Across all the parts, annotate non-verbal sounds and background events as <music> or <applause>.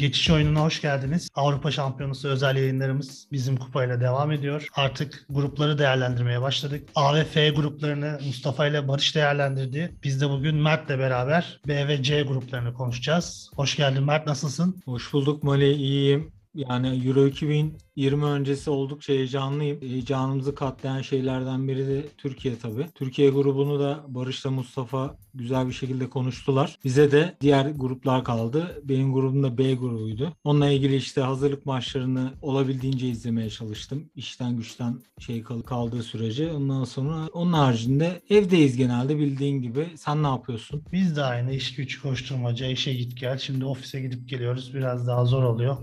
Geçiş oyununa hoş geldiniz. Avrupa Şampiyonası özel yayınlarımız bizim kupayla devam ediyor. Artık grupları değerlendirmeye başladık. A ve F gruplarını Mustafa ile Barış değerlendirdi. Biz de bugün Mert'le beraber B ve C gruplarını konuşacağız. Hoş geldin Mert, nasılsın? Hoş bulduk Mali, iyiyim. Yani Euro 2020 öncesi oldukça heyecanlıyım. Heyecanımızı katlayan şeylerden biri de Türkiye tabii. Türkiye grubunu da Barış'la Mustafa güzel bir şekilde konuştular. Bize de diğer gruplar kaldı. Benim grubum da B grubuydu. Onunla ilgili işte hazırlık maçlarını olabildiğince izlemeye çalıştım. İşten güçten şey kaldığı sürece. Ondan sonra onun haricinde evdeyiz genelde bildiğin gibi. Sen ne yapıyorsun? Biz de aynı iş güç koşturmaca, işe git gel. Şimdi ofise gidip geliyoruz. Biraz daha zor oluyor.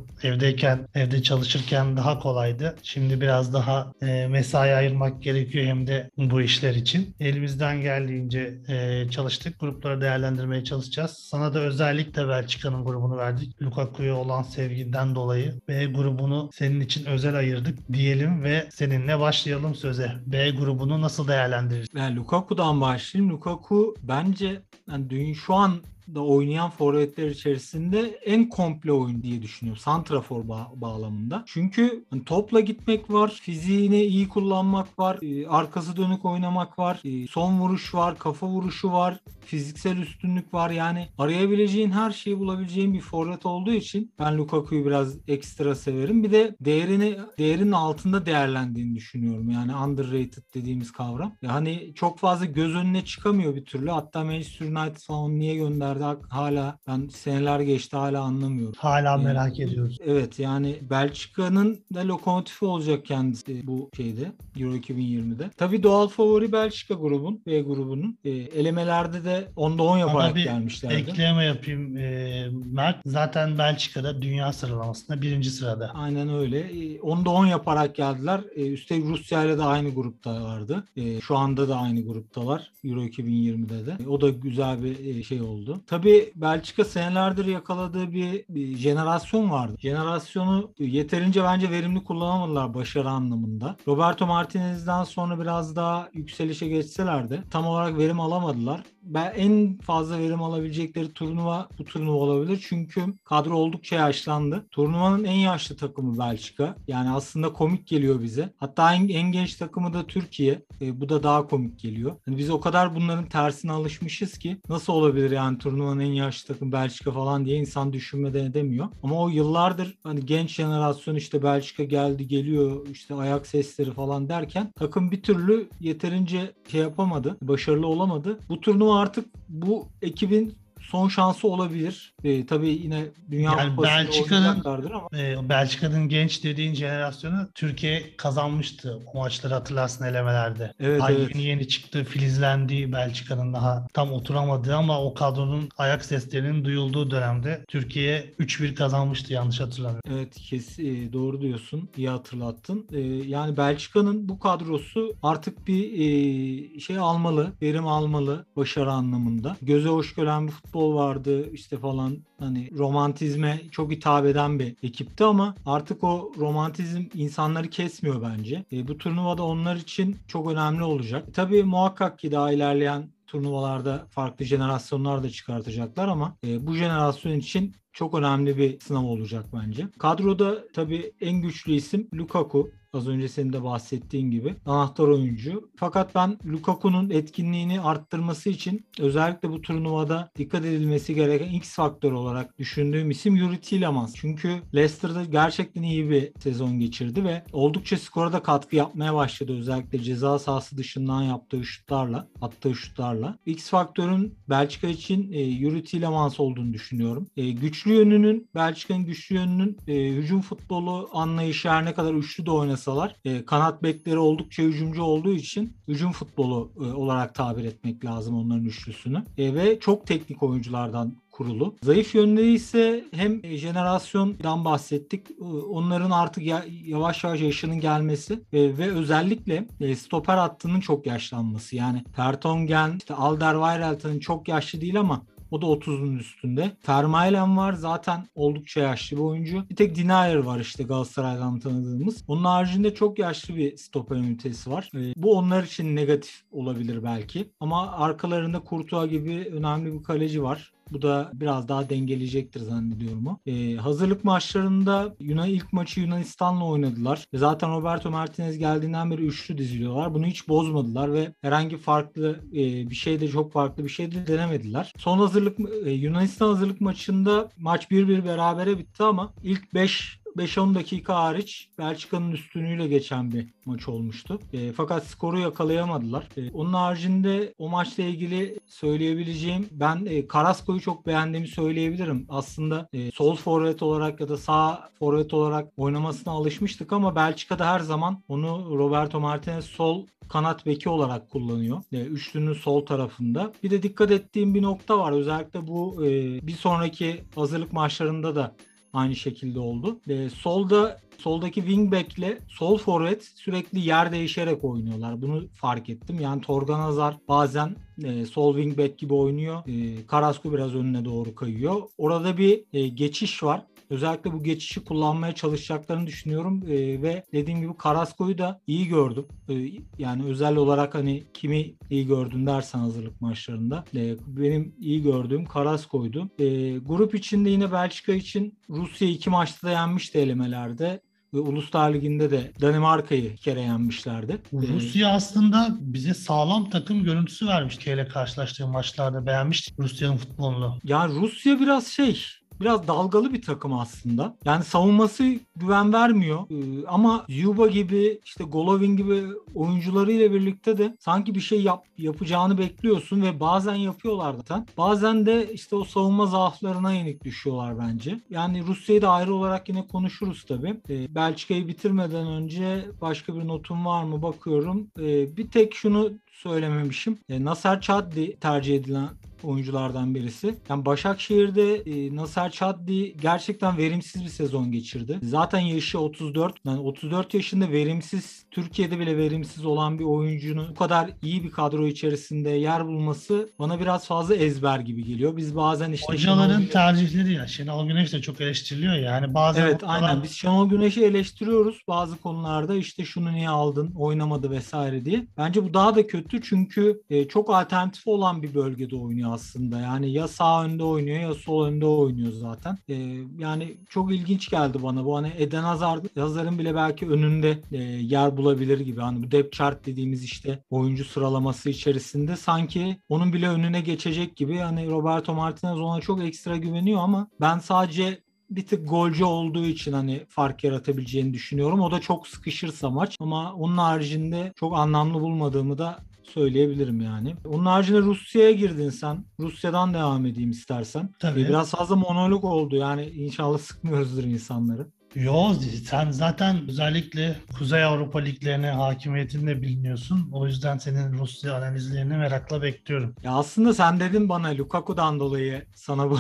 Evdeyken, evde çalışırken daha kolaydı. Şimdi biraz daha e, mesai ayırmak gerekiyor hem de bu işler için. Elimizden geldiğince e, çalıştık. Grupları değerlendirmeye çalışacağız. Sana da özellikle Belçika'nın grubunu verdik. Lukaku'ya olan sevginden dolayı B grubunu senin için özel ayırdık diyelim ve seninle başlayalım söze. B grubunu nasıl değerlendirirsin? Ben Lukaku'dan başlayayım. Lukaku bence yani dün şu an da oynayan forvetler içerisinde en komple oyun diye düşünüyorum. Santrafor ba- bağlamında. Çünkü hani topla gitmek var, fiziğini iyi kullanmak var, e, arkası dönük oynamak var, e, son vuruş var, kafa vuruşu var, fiziksel üstünlük var. Yani arayabileceğin her şeyi bulabileceğin bir forvet olduğu için ben Lukaku'yu biraz ekstra severim. Bir de değerini değerinin altında değerlendiğini düşünüyorum. Yani underrated dediğimiz kavram. Yani çok fazla göz önüne çıkamıyor bir türlü. Hatta Manchester United falan niye gönderdi hala ben seneler geçti hala anlamıyorum. Hala yani, merak ediyoruz. Evet yani Belçika'nın da lokomotifi olacak kendisi bu şeyde Euro 2020'de. Tabii doğal favori Belçika grubun B grubunun. E, elemelerde de onda 10 yaparak bir gelmişlerdi. Ekleme yapayım e, Mert. Zaten Belçika'da dünya sıralamasında birinci sırada. Aynen öyle. E, onda 10 yaparak geldiler. E, üstelik Rusya ile de aynı grupta vardı. E, şu anda da aynı gruptalar. Euro 2020'de de. E, o da güzel bir e, şey oldu. Tabii Belçika senelerdir yakaladığı bir, bir jenerasyon vardı. Jenerasyonu yeterince bence verimli kullanamadılar başarı anlamında. Roberto Martinez'den sonra biraz daha yükselişe geçselerdi tam olarak verim alamadılar. Ben en fazla verim alabilecekleri turnuva bu turnuva olabilir. Çünkü kadro oldukça yaşlandı. Turnuvanın en yaşlı takımı Belçika. Yani aslında komik geliyor bize. Hatta en, en genç takımı da Türkiye. E, bu da daha komik geliyor. Yani biz o kadar bunların tersine alışmışız ki nasıl olabilir yani turnuvanın en yaşlı takım Belçika falan diye insan düşünmeden edemiyor. Ama o yıllardır hani genç jenerasyon işte Belçika geldi geliyor işte ayak sesleri falan derken takım bir türlü yeterince şey yapamadı. Başarılı olamadı. Bu turnuva artık bu ekibin son şansı olabilir. E, tabii yine Dünya yani Belçika'nın ama. E, Belçika'nın genç dediğin jenerasyonu Türkiye kazanmıştı. O maçları hatırlarsın elemelerde. Evet, Ay, evet. Yeni yeni çıktı, filizlendi Belçika'nın daha tam oturamadığı ama o kadronun ayak seslerinin duyulduğu dönemde Türkiye 3-1 kazanmıştı yanlış hatırlamıyorum. Evet kes e, doğru diyorsun. İyi hatırlattın. E, yani Belçika'nın bu kadrosu artık bir e, şey almalı, verim almalı başarı anlamında. Göze hoş gören bir futbol futbol vardı işte falan hani romantizme çok hitap eden bir ekipti ama artık o romantizm insanları kesmiyor bence. E, bu turnuvada onlar için çok önemli olacak. E, tabii muhakkak ki daha ilerleyen turnuvalarda farklı jenerasyonlar da çıkartacaklar ama e, bu jenerasyon için çok önemli bir sınav olacak bence. Kadroda tabii en güçlü isim Lukaku. Az önce senin de bahsettiğin gibi anahtar oyuncu. Fakat ben Lukaku'nun etkinliğini arttırması için özellikle bu turnuvada dikkat edilmesi gereken X faktör olarak düşündüğüm isim Yuri Tillemans. Çünkü Leicester'da gerçekten iyi bir sezon geçirdi ve oldukça skora da katkı yapmaya başladı. Özellikle ceza sahası dışından yaptığı şutlarla, attığı şutlarla. X faktörün Belçika için e, Yuri Tillemans olduğunu düşünüyorum. E, güçlü yönünün, Belçika'nın güçlü yönünün e, hücum futbolu anlayışı her ne kadar üçlü de oynasa oynasalar e, kanat bekleri oldukça hücumcu olduğu için hücum futbolu e, olarak tabir etmek lazım onların üçlüsünü. E, ve çok teknik oyunculardan kurulu. Zayıf yönleri ise hem jenerasyondan bahsettik. E, onların artık yavaş yavaş yaşının gelmesi e, ve özellikle e, stoper hattının çok yaşlanması. Yani Vertonghen, işte Alderweirelt'in çok yaşlı değil ama o da 30'un üstünde. Vermaelen var zaten oldukça yaşlı bir oyuncu. Bir tek Denier var işte Galatasaray'dan tanıdığımız. Onun haricinde çok yaşlı bir stoper ünitesi var. E, bu onlar için negatif olabilir belki. Ama arkalarında Kurtuğa gibi önemli bir kaleci var. Bu da biraz daha dengeleyecektir zannediyorum o. Ee, hazırlık maçlarında Yunan ilk maçı Yunanistan'la oynadılar. Zaten Roberto Martinez geldiğinden beri üçlü diziliyorlar. Bunu hiç bozmadılar ve herhangi farklı e, bir şey de çok farklı bir şey de denemediler. Son hazırlık e, Yunanistan hazırlık maçında maç 1-1 berabere bitti ama ilk 5 5-10 dakika hariç Belçika'nın üstünlüğüyle geçen bir maç olmuştu. E, fakat skoru yakalayamadılar. E, onun haricinde o maçla ilgili söyleyebileceğim ben e, Carrasco'yu çok beğendiğimi söyleyebilirim. Aslında e, sol forvet olarak ya da sağ forvet olarak oynamasına alışmıştık ama Belçika'da her zaman onu Roberto Martinez sol kanat beki olarak kullanıyor. E, üçlünün sol tarafında. Bir de dikkat ettiğim bir nokta var. Özellikle bu e, bir sonraki hazırlık maçlarında da aynı şekilde oldu. E, solda soldaki wingback ile sol forvet sürekli yer değişerek oynuyorlar. Bunu fark ettim. Yani Torgan Hazar bazen e, sol wingback gibi oynuyor. E, Carrasco biraz önüne doğru kayıyor. Orada bir e, geçiş var. Özellikle bu geçişi kullanmaya çalışacaklarını düşünüyorum e, ve dediğim gibi Carrasco'yu da iyi gördüm. E, yani özel olarak hani kimi iyi gördün dersen hazırlık maçlarında. E, benim iyi gördüğüm Carrasco'ydu. E, grup içinde yine Belçika için Rusya iki maçta da yenmişti elemelerde ve Uluslar Ligi'nde de Danimarka'yı bir kere yenmişlerdi. Rusya aslında bize sağlam takım görüntüsü vermiş ile karşılaştığı maçlarda. Beğenmiştik Rusya'nın futbolunu. Yani Rusya biraz şey biraz dalgalı bir takım aslında. Yani savunması güven vermiyor. Ee, ama Yuba gibi işte Golovin gibi oyuncularıyla birlikte de sanki bir şey yap, yapacağını bekliyorsun ve bazen yapıyorlar zaten. Bazen de işte o savunma zaaflarına yenik düşüyorlar bence. Yani Rusya'yı da ayrı olarak yine konuşuruz tabii. Ee, Belçika'yı bitirmeden önce başka bir notum var mı bakıyorum. Ee, bir tek şunu söylememişim. E, Nasser Chadli tercih edilen oyunculardan birisi. Yani Başakşehir'de e, Nasser Chadli gerçekten verimsiz bir sezon geçirdi. Zaten yaşı 34. Yani 34 yaşında verimsiz, Türkiye'de bile verimsiz olan bir oyuncunun bu kadar iyi bir kadro içerisinde yer bulması bana biraz fazla ezber gibi geliyor. Biz bazen işte Hocaların Şenol... tercihleri ya. Şenol Güneş de çok eleştiriliyor yani. Bazen evet kadar... aynen. Biz Şenol Güneş'i eleştiriyoruz bazı konularda. işte şunu niye aldın, oynamadı vesaire diye. Bence bu daha da kötü çünkü e, çok alternatif olan bir bölgede oynuyor oynuyor aslında. Yani ya sağ önde oynuyor ya sol önde oynuyor zaten. E, yani çok ilginç geldi bana. Bu hani Eden Hazard, Hazard'ın bile belki önünde e, yer bulabilir gibi. Hani bu depth chart dediğimiz işte oyuncu sıralaması içerisinde sanki onun bile önüne geçecek gibi. Hani Roberto Martinez ona çok ekstra güveniyor ama ben sadece bir tık golcü olduğu için hani fark yaratabileceğini düşünüyorum. O da çok sıkışırsa maç ama onun haricinde çok anlamlı bulmadığımı da söyleyebilirim yani. Onun haricinde Rusya'ya girdin sen. Rusya'dan devam edeyim istersen. Tabii. Ee, biraz fazla monolog oldu yani inşallah sıkmıyoruzdur insanları. Yo sen zaten özellikle Kuzey Avrupa liglerine hakimiyetinde biliniyorsun. O yüzden senin Rusya analizlerini merakla bekliyorum. Ya aslında sen dedin bana Lukaku'dan dolayı sana bu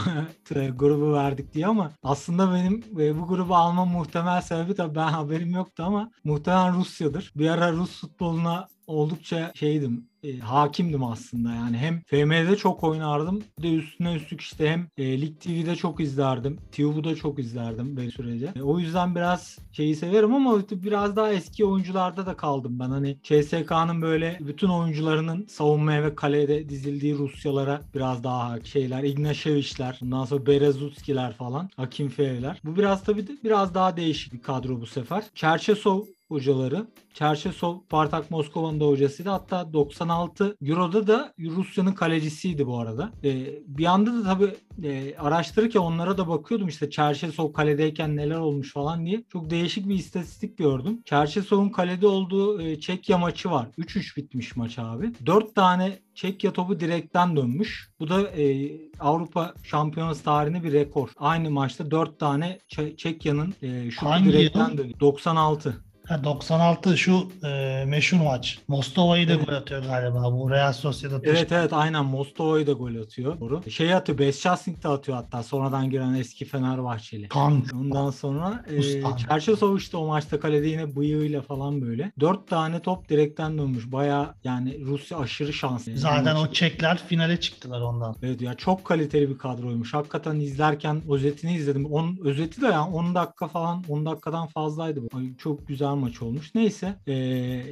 <laughs> grubu verdik diye ama aslında benim e, bu grubu alma muhtemel sebebi tabii ben haberim yoktu ama muhtemelen Rusya'dır. Bir ara Rus futboluna oldukça şeydim e, hakimdim aslında. Yani hem FM'de çok oynardım bir de üstüne üstlük işte hem e, Lig TV'de çok izlerdim TV'de çok izlerdim bir sürece. E, o yüzden biraz şeyi severim ama biraz daha eski oyuncularda da kaldım ben. Hani CSK'nın böyle bütün oyuncularının savunmaya ve kalede dizildiği Rusyalara biraz daha şeyler Ignashevic'ler ondan sonra Berezutski'ler falan Akimfeev'ler bu biraz tabii biraz daha değişik bir kadro bu sefer. Çerçesov hocaları. Çerçesov Spartak Moskova'nın da hocasıydı. Hatta 96 Euro'da da Rusya'nın kalecisiydi bu arada. Ee, bir anda da tabii e, araştırırken onlara da bakıyordum işte Çerçesov kaledeyken neler olmuş falan diye. Çok değişik bir istatistik gördüm. Çerçesov'un kalede olduğu e, Çekya maçı var. 3-3 bitmiş maç abi. 4 tane Çekya topu direkten dönmüş. Bu da e, Avrupa Şampiyonası tarihinde bir rekor. Aynı maçta 4 tane Çekya'nın e, şutu direkten dönüyor. 96. Ha, 96 şu e, meşhur maç. Mostova'yı da evet. gol atıyor galiba. Bu Real Sociedad. Evet evet aynen Mostova'yı da gol atıyor. Doğru. Şey atıyor. Besçasnik de atıyor hatta. Sonradan giren eski Fenerbahçeli. Tank. Ondan sonra e, Çerçesov işte o maçta kalede yine bıyığıyla falan böyle. Dört tane top direkten dönmüş. Baya yani Rusya aşırı şanslı. Zaten o Çekler finale çıktılar ondan. Evet ya çok kaliteli bir kadroymuş. Hakikaten izlerken özetini izledim. On, özeti de yani 10 dakika falan 10 dakikadan fazlaydı. Çok güzel maç olmuş. Neyse e,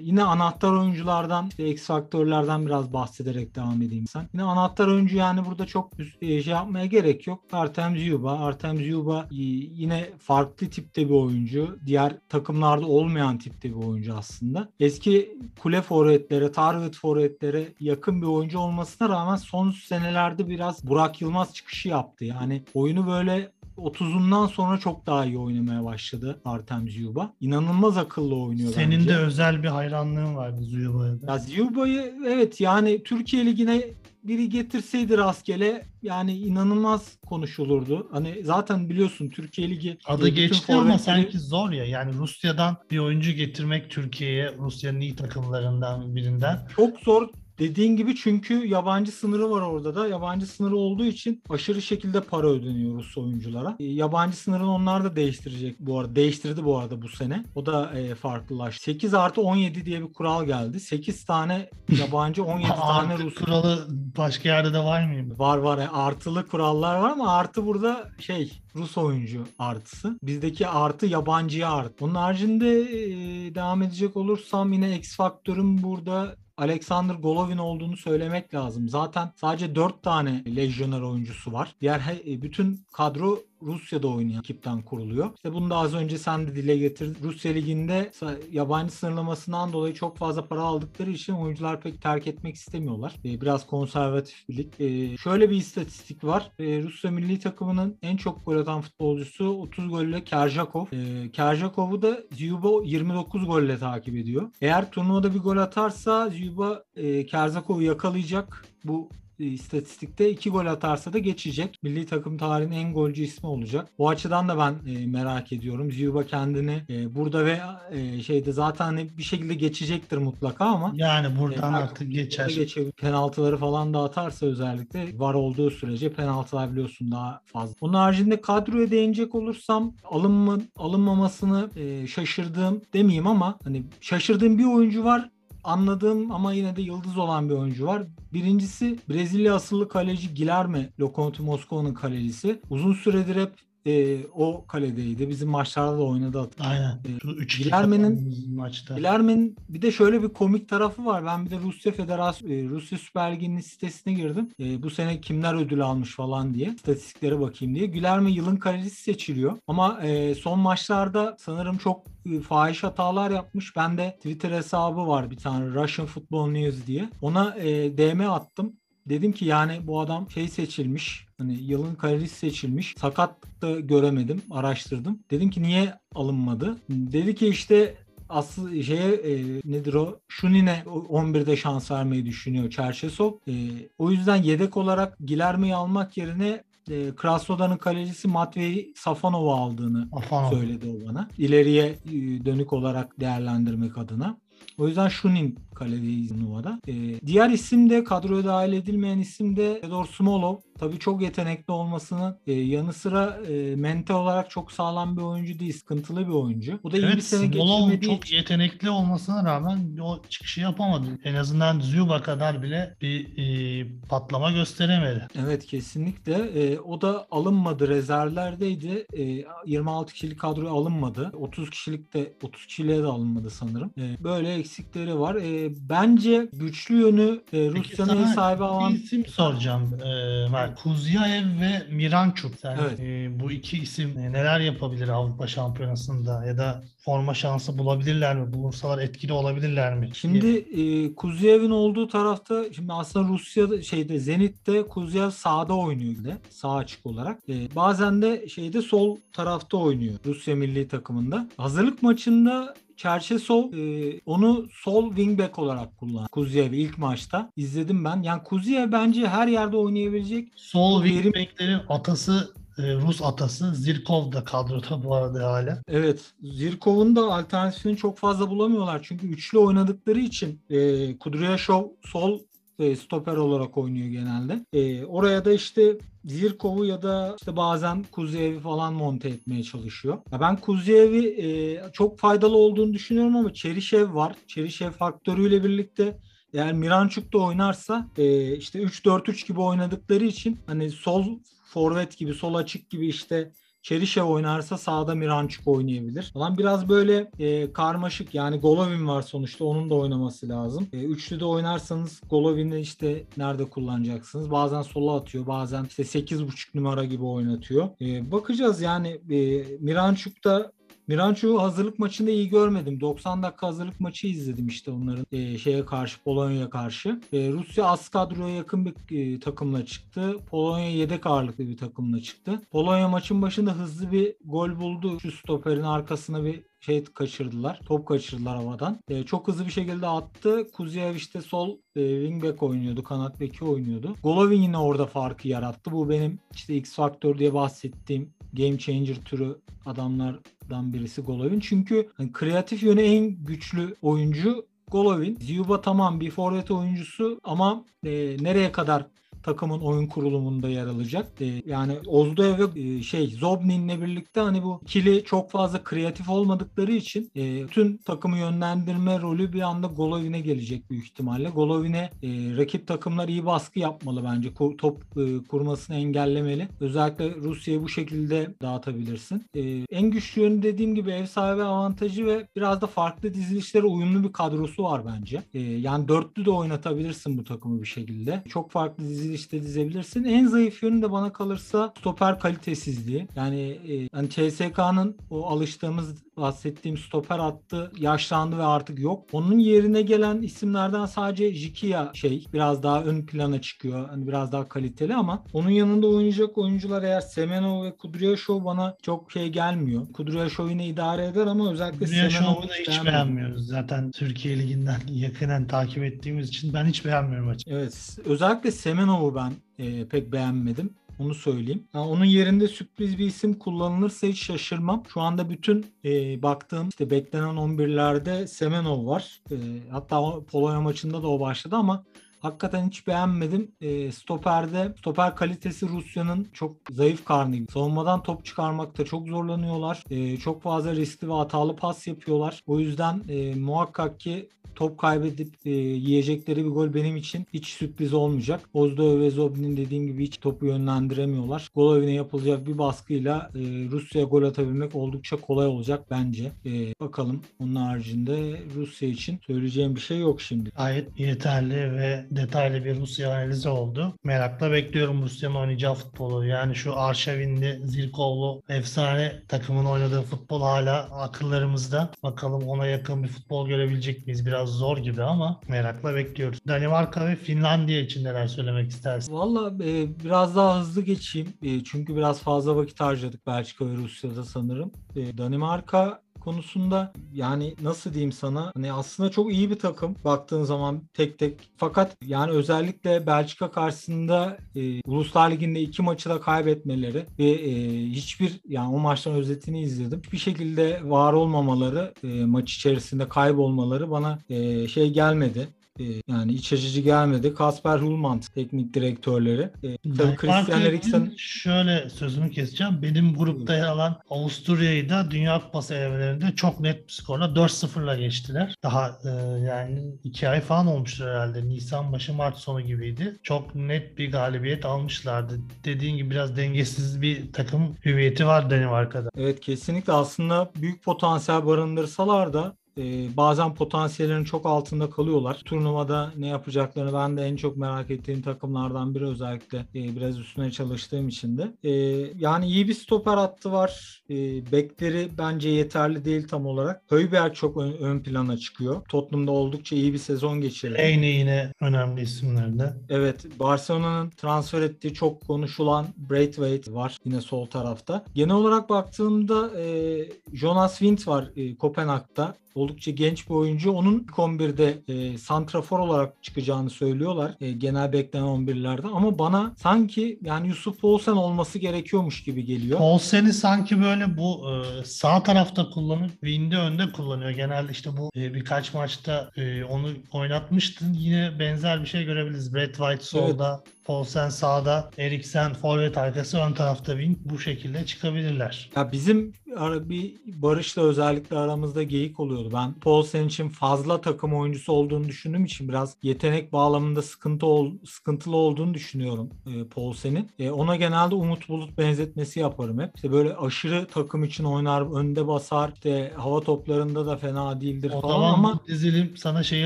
yine anahtar oyunculardan işte X faktörlerden biraz bahsederek devam edeyim sen. Yine anahtar oyuncu yani burada çok e, şey yapmaya gerek yok. Artem Zyuba. Artem Zyuba yine farklı tipte bir oyuncu. Diğer takımlarda olmayan tipte bir oyuncu aslında. Eski kule forvetlere, target forvetlere yakın bir oyuncu olmasına rağmen son senelerde biraz Burak Yılmaz çıkışı yaptı. Yani oyunu böyle 30'undan sonra çok daha iyi oynamaya başladı Artem Zyuba. İnanılmaz akıllı oynuyor Senin bence. de özel bir hayranlığın vardı Zuyuba'ya da. Ya Zyuba'yı evet yani Türkiye Ligi'ne biri getirseydi rastgele yani inanılmaz konuşulurdu. Hani zaten biliyorsun Türkiye Ligi Adı geçti ama forvetleri- sanki zor ya. Yani Rusya'dan bir oyuncu getirmek Türkiye'ye, Rusya'nın iyi takımlarından birinden. Çok zor dediğin gibi çünkü yabancı sınırı var orada da. Yabancı sınırı olduğu için aşırı şekilde para ödeniyor Rus oyunculara. E, yabancı sınırını onlar da değiştirecek bu arada. Değiştirdi bu arada bu sene. O da e, farklılaştı. 8 artı 17 diye bir kural geldi. 8 tane <laughs> yabancı 17 tane Rus. kuralı başka yerde de var mıyım? Var var e, artılı kurallar var ama artı burada şey Rus oyuncu artısı. Bizdeki artı yabancıya artı. Onun haricinde e, devam edecek olursam yine X Faktör'ün burada Alexander Golovin olduğunu söylemek lazım. Zaten sadece 4 tane lejyoner oyuncusu var. Diğer e, bütün kadro Rusya'da oynayan ekipten kuruluyor. İşte bunu da az önce sen de dile getirdin. Rusya Ligi'nde yabancı sınırlamasından dolayı çok fazla para aldıkları için oyuncular pek terk etmek istemiyorlar. Ee, biraz konservatif bir lig. Ee, şöyle bir istatistik var. Ee, Rusya milli takımının en çok gol atan futbolcusu 30 golle Kerjakov. Kerjakov'u da Zyuba 29 golle takip ediyor. Eğer turnuvada bir gol atarsa Zyuba e, Kerjakov'u yakalayacak. Bu istatistikte iki gol atarsa da geçecek. Milli takım tarihinin en golcü ismi olacak. Bu açıdan da ben e, merak ediyorum. Zyuba kendini e, burada ve e, şeyde zaten hani bir şekilde geçecektir mutlaka ama Yani buradan e, artık geçer. geçebilir. Penaltıları falan da atarsa özellikle var olduğu sürece penaltılar biliyorsun daha fazla. Onun haricinde kadroya değinecek olursam alınma, alınmamasını e, şaşırdığım demeyeyim ama hani şaşırdığım bir oyuncu var anladığım ama yine de yıldız olan bir oyuncu var. Birincisi Brezilya asıllı kaleci Guilherme Lokomotiv Moskova'nın kalecisi. Uzun süredir hep e, o kaledeydi. Bizim maçlarda da oynadı. Aynen. E, Şu 3 Guilherme'nin- maçta. Bilermen'in bir de şöyle bir komik tarafı var. Ben bir de Rusya Federasyon, e, Rusya Süper Ligi'nin sitesine girdim. E, bu sene kimler ödül almış falan diye. İstatistiklere bakayım diye. Gülerme yılın kalecisi seçiliyor. Ama e, son maçlarda sanırım çok e, fahiş hatalar yapmış. Ben de Twitter hesabı var bir tane Russian Football News diye. Ona e, DM attım. Dedim ki yani bu adam şey seçilmiş. Hani yılın kalecisi seçilmiş. Sakatlık da göremedim. Araştırdım. Dedim ki niye alınmadı? Dedi ki işte asıl şeye e, nedir o? Şunine 11'de şans vermeyi düşünüyor Çerçesov. E, o yüzden yedek olarak Gilerme'yi almak yerine e, Krasnodar'ın kalecisi Matvey Safanov'u aldığını Afanov. söyledi o bana. İleriye e, dönük olarak değerlendirmek adına. O yüzden Shunin kaledeyiz Nuva'da. Ee, diğer isim de kadroya dahil edilmeyen isim de Fedor Smolov. Tabii çok yetenekli olmasının e, yanı sıra e, mental olarak çok sağlam bir oyuncu değil. Sıkıntılı bir oyuncu. O da iyi bir Evet, sene geçirmediği çok yetenekli olmasına rağmen o çıkışı yapamadı. En azından Zyuba kadar bile bir e, patlama gösteremedi. Evet kesinlikle. Ee, o da alınmadı. Rezervlerdeydi. Ee, 26 kişilik kadroya alınmadı. 30 kişilik de 30 kişiliğe de alınmadı sanırım. Ee, böyle eksikleri var. Ee, bence güçlü yönü e, Rusya'nın sahibi alan isim soracağım e, Mert. Kuzyaev ve Miranchuk. Sen Evet. e, bu iki isim e, neler yapabilir Avrupa Şampiyonası'nda ya da forma şansı bulabilirler mi? Bulursalar etkili olabilirler mi? Şimdi e, Kuzyev'in olduğu tarafta şimdi aslında Rusya'da şeyde Zenit'te Kuzyev sağda oynuyor de sağ açık olarak. E, bazen de şeyde sol tarafta oynuyor Rusya milli takımında. Hazırlık maçında Çerçesov e, onu sol wingback olarak kullandı. Kuzyev ilk maçta izledim ben. Yani Kuzyev bence her yerde oynayabilecek Sol wingback'lerin atası e, Rus atası Zirkov da kadroda bu arada hala. Evet. Zirkov'un da alternatifini çok fazla bulamıyorlar. Çünkü üçlü oynadıkları için e, Kudryashov sol e, stoper olarak oynuyor genelde. E, oraya da işte Zirkov'u ya da işte bazen Kuzeyev'i falan monte etmeye çalışıyor. Ya ben Kuzeyev'i e, çok faydalı olduğunu düşünüyorum ama Çerişev var. Çerişev faktörüyle birlikte eğer Miranchuk da oynarsa e, işte 3-4-3 gibi oynadıkları için hani sol forvet gibi, sol açık gibi işte Çerişev oynarsa sağda Miranchuk oynayabilir. Falan biraz böyle e, karmaşık yani Golovin var sonuçta onun da oynaması lazım. E, üçlüde oynarsanız Golovin'i işte nerede kullanacaksınız? Bazen sola atıyor bazen işte 8.5 numara gibi oynatıyor. E, bakacağız yani e, Miranchuk da Miranchuk'u hazırlık maçında iyi görmedim. 90 dakika hazırlık maçı izledim işte onların e, şeye karşı Polonya'ya karşı. E, Rusya az kadroya yakın bir e, takımla çıktı. Polonya yedek ağırlıklı bir takımla çıktı. Polonya maçın başında hızlı bir gol buldu. Şu stoperin arkasına bir şey kaçırdılar. Top kaçırdılar havadan. E, çok hızlı bir şekilde attı. Kuzyev işte sol e, wingback oynuyordu. Kanat beki oynuyordu. Golovin yine orada farkı yarattı. Bu benim işte X Factor diye bahsettiğim game changer türü adamlardan birisi Golovin. Çünkü hani kreatif yönü en güçlü oyuncu Golovin. Zyuba tamam bir forvet oyuncusu ama e, nereye kadar takımın oyun kurulumunda yer alacak. E, yani Ozdoev ve e, şey Zobnin'le birlikte hani bu ikili çok fazla kreatif olmadıkları için e, bütün takımı yönlendirme rolü bir anda Golovin'e gelecek büyük ihtimalle. Golovin'e e, rakip takımlar iyi baskı yapmalı bence. Top e, kurmasını engellemeli. Özellikle Rusya'yı bu şekilde dağıtabilirsin. En güçlü yönü dediğim gibi ev sahibi avantajı ve biraz da farklı dizilişlere uyumlu bir kadrosu var bence. Yani dörtlü de oynatabilirsin bu takımı bir şekilde. Çok farklı diziliş işte dizebilirsin. En zayıf yönü de bana kalırsa stoper kalitesizliği. Yani e, hani CSK'nın o alıştığımız bahsettiğim stoper attı yaşlandı ve artık yok. Onun yerine gelen isimlerden sadece Jikia şey biraz daha ön plana çıkıyor. Hani biraz daha kaliteli ama onun yanında oynayacak oyuncular eğer Semenov ve Kudryashov bana çok şey gelmiyor. Kudryashov yine idare eder ama özellikle Semenov'u hiç beğenmiyoruz. Zaten Türkiye Ligi'nden <laughs> yakinen takip ettiğimiz için ben hiç beğenmiyorum açıkçası. Evet. Özellikle Semenov'u ben e, pek beğenmedim. Onu söyleyeyim. Yani onun yerinde sürpriz bir isim kullanılırsa hiç şaşırmam. Şu anda bütün e, baktığım işte beklenen 11'lerde Semenov var. E, hatta Polonya maçında da o başladı ama Hakikaten hiç beğenmedim. E, stoperde stoper kalitesi Rusya'nın çok zayıf karnı. Savunmadan top çıkarmakta çok zorlanıyorlar. E, çok fazla riskli ve hatalı pas yapıyorlar. O yüzden e, muhakkak ki top kaybedip e, yiyecekleri bir gol benim için hiç sürpriz olmayacak. Ozdo ve Zobnin dediğim gibi hiç topu yönlendiremiyorlar. Gol evine yapılacak bir baskıyla e, Rusya'ya gol atabilmek oldukça kolay olacak bence. E, bakalım onun haricinde Rusya için söyleyeceğim bir şey yok şimdi. Gayet yeterli ve detaylı bir Rusya analizi oldu. Merakla bekliyorum Rusya'nın oynayacağı futbolu. Yani şu Arşavinli, Zilkovlu efsane takımın oynadığı futbol hala akıllarımızda. Bakalım ona yakın bir futbol görebilecek miyiz? Biraz zor gibi ama merakla bekliyoruz. Danimarka ve Finlandiya için neler söylemek istersin? Valla e, biraz daha hızlı geçeyim. E, çünkü biraz fazla vakit harcadık Belçika ve Rusya'da sanırım. E, Danimarka konusunda yani nasıl diyeyim sana? Hani aslında çok iyi bir takım baktığın zaman tek tek. Fakat yani özellikle Belçika karşısında e, Uluslar Ligi'nde iki maçı da kaybetmeleri ve e, hiçbir yani o maçtan özetini izledim. Hiçbir şekilde var olmamaları e, maç içerisinde kaybolmaları bana e, şey gelmedi e, yani iç açıcı gelmedi. Kasper Hulmand teknik direktörleri. E, tabii Christian Eriksen şöyle sözümü keseceğim. Benim grupta yer alan Avusturya'yı da Dünya Kupası evrelerinde çok net bir skorla 4-0'la geçtiler. Daha e, yani 2 ay falan olmuştur herhalde. Nisan başı Mart sonu gibiydi. Çok net bir galibiyet almışlardı. Dediğin gibi biraz dengesiz bir takım hüviyeti var Danimarka'da. Evet kesinlikle aslında büyük potansiyel barındırsalar da e, bazen potansiyellerin çok altında kalıyorlar. Turnuvada ne yapacaklarını ben de en çok merak ettiğim takımlardan biri özellikle e, biraz üstüne çalıştığım için de. E, yani iyi bir stoper hattı var. E, bekleri bence yeterli değil tam olarak. Höyberg çok ön, ön plana çıkıyor. Tottenham'da oldukça iyi bir sezon geçirdi. Eyne yine önemli isimlerde. Evet. Barcelona'nın transfer ettiği çok konuşulan Braithwaite var yine sol tarafta. Genel olarak baktığımda e, Jonas Wind var e, Kopenhag'da oldukça genç bir oyuncu. Onun 11'de e, santrafor olarak çıkacağını söylüyorlar. E, genel beklenen 11'lerde ama bana sanki yani Yusuf Olsen olması gerekiyormuş gibi geliyor. Olsen'i sanki böyle bu e, sağ tarafta kullanıp wing'de önde kullanıyor. Genelde işte bu e, birkaç maçta e, onu oynatmıştın. Yine benzer bir şey görebiliriz. Brad White solda, evet. Paulsen sağda, Eriksen forvet arkası ön tarafta wing bu şekilde çıkabilirler. Ya bizim ara bir Barış'la özellikle aramızda geyik oluyordu. Ben Paulsen için fazla takım oyuncusu olduğunu düşündüğüm için biraz yetenek bağlamında sıkıntı ol, sıkıntılı olduğunu düşünüyorum e, Paulsen'in. E, ona genelde Umut Bulut benzetmesi yaparım hep. İşte böyle aşırı takım için oynar, önde basar, işte hava toplarında da fena değildir O falan ama dizilim sana şeyi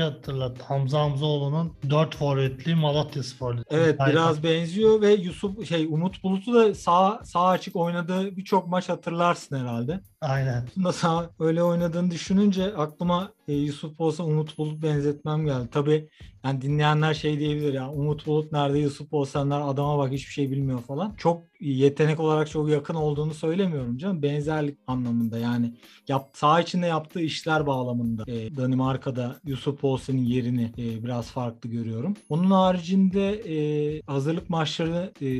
hatırlattı. Hamza Hamzaoğlu'nun 4 forvetli Malatya Spor'du. Evet Aynen. biraz benziyor ve Yusuf şey Umut Bulut'u da sağ sağ açık oynadığı birçok maç hatırlarsın herhalde. Aynen. Aslında sağ öyle oynadığını düşününce aklıma e, Yusuf olsa Umut Bulut benzetmem geldi. Tabii yani dinleyenler şey diyebilir ya Umut Bulut nerede Yusuf Olsenler adama bak hiçbir şey bilmiyor falan. Çok yetenek olarak çok yakın olduğunu söylemiyorum canım. Benzerlik anlamında yani yap, sağ içinde yaptığı işler bağlamında e, Danimarka'da Yusuf Olsen'in yerini e, biraz farklı görüyorum. Onun haricinde e, hazırlık maçları e,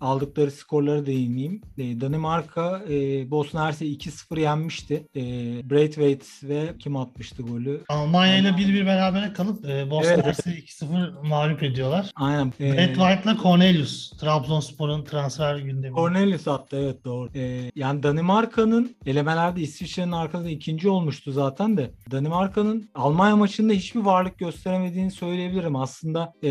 aldıkları skorlara değineyim. E, Danimarka e, Bosna Hersek'i 2-0 yenmişti. E, Braithwaite ve kim atmıştı golü? Almanya ile 1-1 berabere kalıp e, Bosna Evet. Hersek'i 2-0 mağlup ediyorlar. Aynen. E, Brad White'la Cornelius. Trabzonspor'un transfer gündemi. Cornelius attı evet doğru. Ee, yani Danimarka'nın elemelerde İsviçre'nin arkasında ikinci olmuştu zaten de. Danimarka'nın Almanya maçında hiçbir varlık gösteremediğini söyleyebilirim. Aslında e,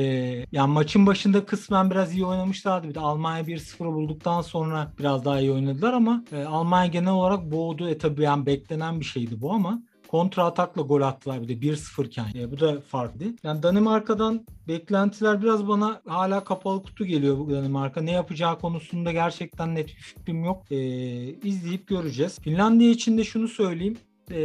yani maçın başında kısmen biraz iyi oynamışlardı. Bir de Almanya 1-0 bulduktan sonra biraz daha iyi oynadılar ama e, Almanya genel olarak boğdu. E tabii yani beklenen bir şeydi bu ama kontra atakla gol attılar bir de 1-0 iken. E, bu da farklı. Yani Danimarka'dan beklentiler biraz bana hala kapalı kutu geliyor bu Danimarka. Ne yapacağı konusunda gerçekten net bir fikrim yok. E, izleyip göreceğiz. Finlandiya için de şunu söyleyeyim. E,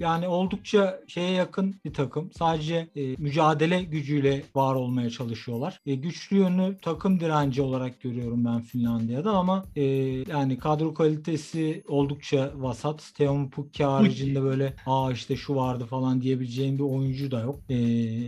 yani oldukça şeye yakın bir takım. Sadece e, mücadele gücüyle var olmaya çalışıyorlar. E, güçlü yönü takım direnci olarak görüyorum ben Finlandiya'da ama e, yani kadro kalitesi oldukça vasat. Teemu Pukki haricinde böyle aa işte şu vardı falan diyebileceğim bir oyuncu da yok. E,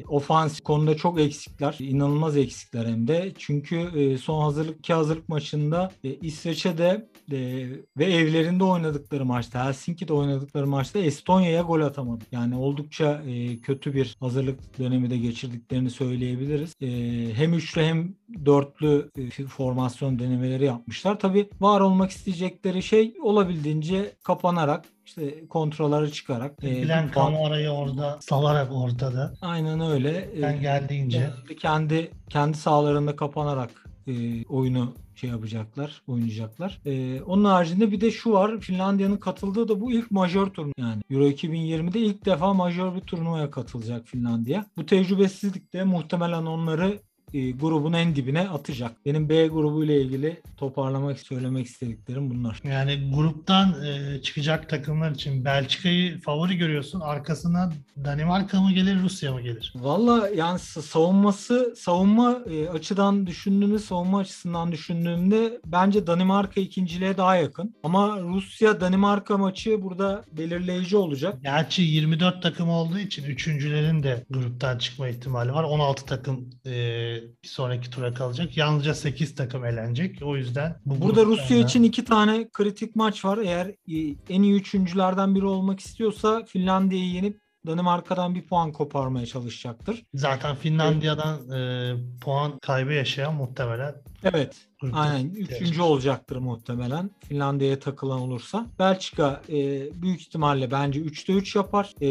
ofansif konuda çok eksikler. İnanılmaz eksikler hem de. Çünkü e, son hazırlık iki hazırlık maçında e, İsveç'e de e, ve evlerinde oynadıkları maçta Helsinki'de oynadıkları maçta Estonya'ya gol atamadı. Yani oldukça e, kötü bir hazırlık dönemi de geçirdiklerini söyleyebiliriz. E, hem üçlü hem dörtlü e, formasyon denemeleri yapmışlar. Tabii var olmak isteyecekleri şey olabildiğince kapanarak işte kontrolları çıkarak e, bir puan- Camara'yı orada salarak ortada. aynen öyle. E, Ben geldiğince. Genelde kendi kendi sahalarında kapanarak e, oyunu şey yapacaklar, oynayacaklar. E, onun haricinde bir de şu var. Finlandiya'nın katıldığı da bu ilk majör turnu yani. Euro 2020'de ilk defa majör bir turnuvaya katılacak Finlandiya. Bu tecrübesizlik de muhtemelen onları e, grubun en dibine atacak. Benim B grubu ile ilgili toparlamak, söylemek istediklerim bunlar. Yani gruptan e, çıkacak takımlar için Belçika'yı favori görüyorsun. Arkasından Danimarka mı gelir, Rusya mı gelir? Valla yani sa- savunması savunma e, açıdan düşündüğümde savunma açısından düşündüğümde bence Danimarka ikinciliğe daha yakın. Ama Rusya Danimarka maçı burada belirleyici olacak. Gerçi 24 takım olduğu için üçüncülerin de gruptan çıkma ihtimali var. 16 takım e, bir sonraki tura kalacak. Yalnızca 8 takım elenecek. O yüzden bu Burada Rusya için iki tane kritik maç var. Eğer e, en iyi üçüncülerden biri olmak istiyorsa Finlandiya'yı yenip Danimarka'dan bir puan koparmaya çalışacaktır. zaten Finlandiya'dan e, puan kaybı yaşayan muhtemelen Evet. Aynen. Üçüncü olacaktır muhtemelen. Finlandiya'ya takılan olursa. Belçika e, büyük ihtimalle bence 3'te 3 yapar. E,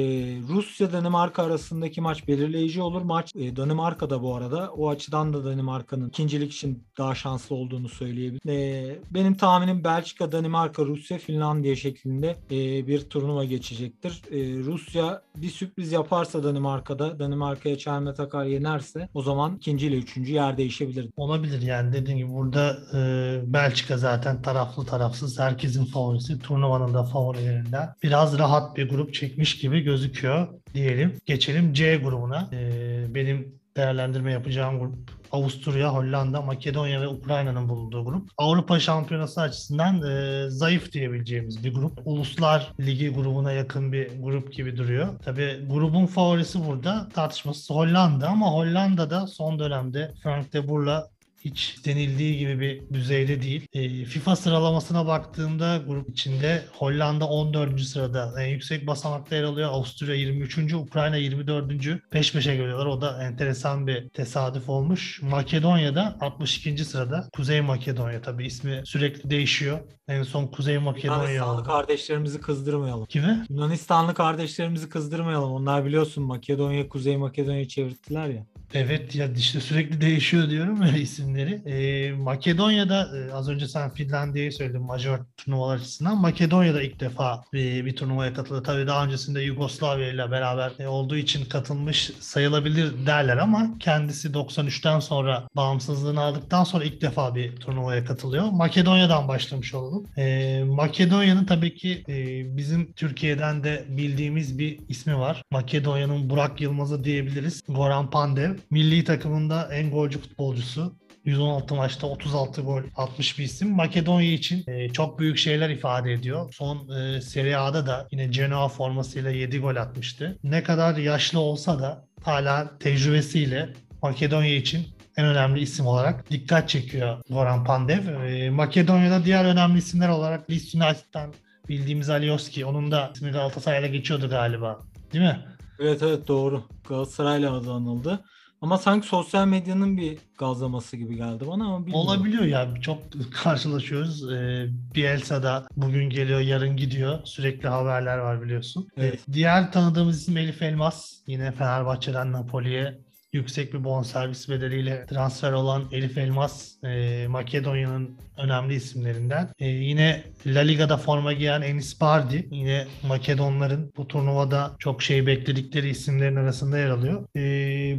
Rusya Danimarka arasındaki maç belirleyici olur. Maç e, Danimarka'da bu arada. O açıdan da Danimarka'nın ikincilik için daha şanslı olduğunu söyleyebilirim. E, benim tahminim Belçika, Danimarka, Rusya, Finlandiya şeklinde e, bir turnuva geçecektir. E, Rusya bir sürpriz yaparsa Danimarka'da, Danimarka'ya çelme takar yenerse o zaman ikinci ile üçüncü yer değişebilir. Olabilir yani dediğim gibi burada e, Belçika zaten taraflı tarafsız herkesin favorisi. Turnuvanın da favorilerinden. Biraz rahat bir grup çekmiş gibi gözüküyor diyelim. Geçelim C grubuna. E, benim değerlendirme yapacağım grup Avusturya, Hollanda, Makedonya ve Ukrayna'nın bulunduğu grup. Avrupa Şampiyonası açısından e, zayıf diyebileceğimiz bir grup. Uluslar Ligi grubuna yakın bir grup gibi duruyor. Tabii grubun favorisi burada tartışmasız Hollanda ama Hollanda'da son dönemde Frank de Boer'la hiç denildiği gibi bir düzeyde değil. E, FIFA sıralamasına baktığımda grup içinde Hollanda 14. sırada en yüksek basamakta yer alıyor. Avusturya 23. Ukrayna 24. Peş peşe geliyorlar. O da enteresan bir tesadüf olmuş. Makedonya'da 62. sırada. Kuzey Makedonya tabii ismi sürekli değişiyor. En son Kuzey Makedonya Yunanistanlı kardeşlerimizi kızdırmayalım. Kimi? Yunanistanlı kardeşlerimizi kızdırmayalım. Onlar biliyorsun Makedonya, Kuzey Makedonya'yı çevirttiler ya. Evet ya işte sürekli değişiyor diyorum ya <laughs> isimleri. Ee, Makedonya'da e, az önce sen Finlandiya'yı söyledin majör turnuvalar açısından. Makedonya'da ilk defa bir, bir turnuvaya katıldı. Tabii daha öncesinde Yugoslavya ile beraber e, olduğu için katılmış sayılabilir derler ama kendisi 93'ten sonra bağımsızlığını aldıktan sonra ilk defa bir turnuvaya katılıyor. Makedonya'dan başlamış olalım. Ee, Makedonya'nın tabii ki e, bizim Türkiye'den de bildiğimiz bir ismi var. Makedonya'nın Burak Yılmaz'ı diyebiliriz. Goran Pandev. Milli takımında en golcü futbolcusu. 116 maçta 36 gol atmış bir isim. Makedonya için e, çok büyük şeyler ifade ediyor. Son e, Serie A'da da yine Genoa formasıyla 7 gol atmıştı. Ne kadar yaşlı olsa da hala tecrübesiyle Makedonya için en önemli isim olarak dikkat çekiyor Goran Pandev. E, Makedonya'da diğer önemli isimler olarak Leeds United'dan bildiğimiz Alioski. Onun da ismi Galatasaray'la geçiyordu galiba. Değil mi? Evet evet doğru. Galatasaray'la adı anıldı. Ama sanki sosyal medyanın bir gazlaması gibi geldi bana ama bilmiyorum. Olabiliyor ya çok karşılaşıyoruz. Ee, Bielsa da bugün geliyor yarın gidiyor. Sürekli haberler var biliyorsun. Evet. Ee, diğer tanıdığımız isim Elif Elmas. Yine Fenerbahçe'den Napoli'ye yüksek bir bonservis bedeliyle transfer olan Elif Elmas e, Makedonya'nın önemli isimlerinden. E, yine La Liga'da forma giyen Enis Bardi yine Makedonların bu turnuvada çok şey bekledikleri isimlerin arasında yer alıyor. E,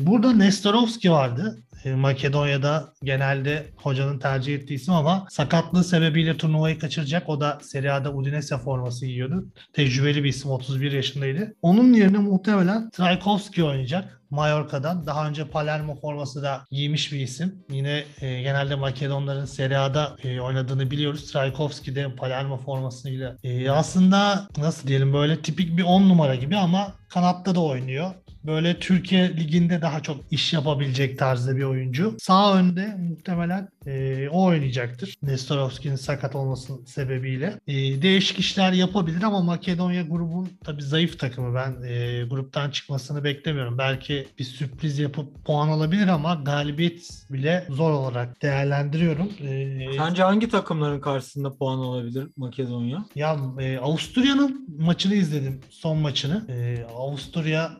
burada Nestorovski vardı. E, Makedonya'da genelde hocanın tercih ettiği isim ama sakatlığı sebebiyle turnuvayı kaçıracak. O da Serie A'da Udinese forması giyiyordu. Tecrübeli bir isim 31 yaşındaydı. Onun yerine muhtemelen Trajkovski oynayacak. Mallorca'dan. Daha önce Palermo forması da giymiş bir isim. Yine e, genelde Makedonların Serie A'da e, oynadığını biliyoruz. Trajkovski de Palermo formasıyla. E, aslında nasıl diyelim böyle tipik bir 10 numara gibi ama kanatta da oynuyor. Böyle Türkiye Ligi'nde daha çok iş yapabilecek tarzda bir oyuncu. Sağ önde muhtemelen e, o oynayacaktır. Nestorovski'nin sakat olmasının sebebiyle. E, değişik işler yapabilir ama Makedonya grubun tabii zayıf takımı. Ben e, gruptan çıkmasını beklemiyorum. Belki bir sürpriz yapıp puan alabilir ama galibiyet bile zor olarak değerlendiriyorum. E, Sence hangi takımların karşısında puan alabilir Makedonya? ya e, Avusturya'nın maçını izledim son maçını. E, Avusturya